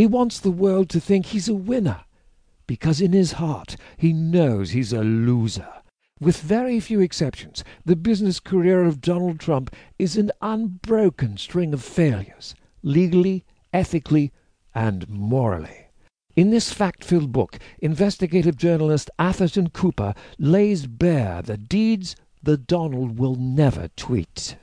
He wants the world to think he's a winner, because in his heart he knows he's a loser. With very few exceptions, the business career of Donald Trump is an unbroken string of failures, legally, ethically, and morally. In this fact filled book, investigative journalist Atherton Cooper lays bare the deeds the Donald will never tweet.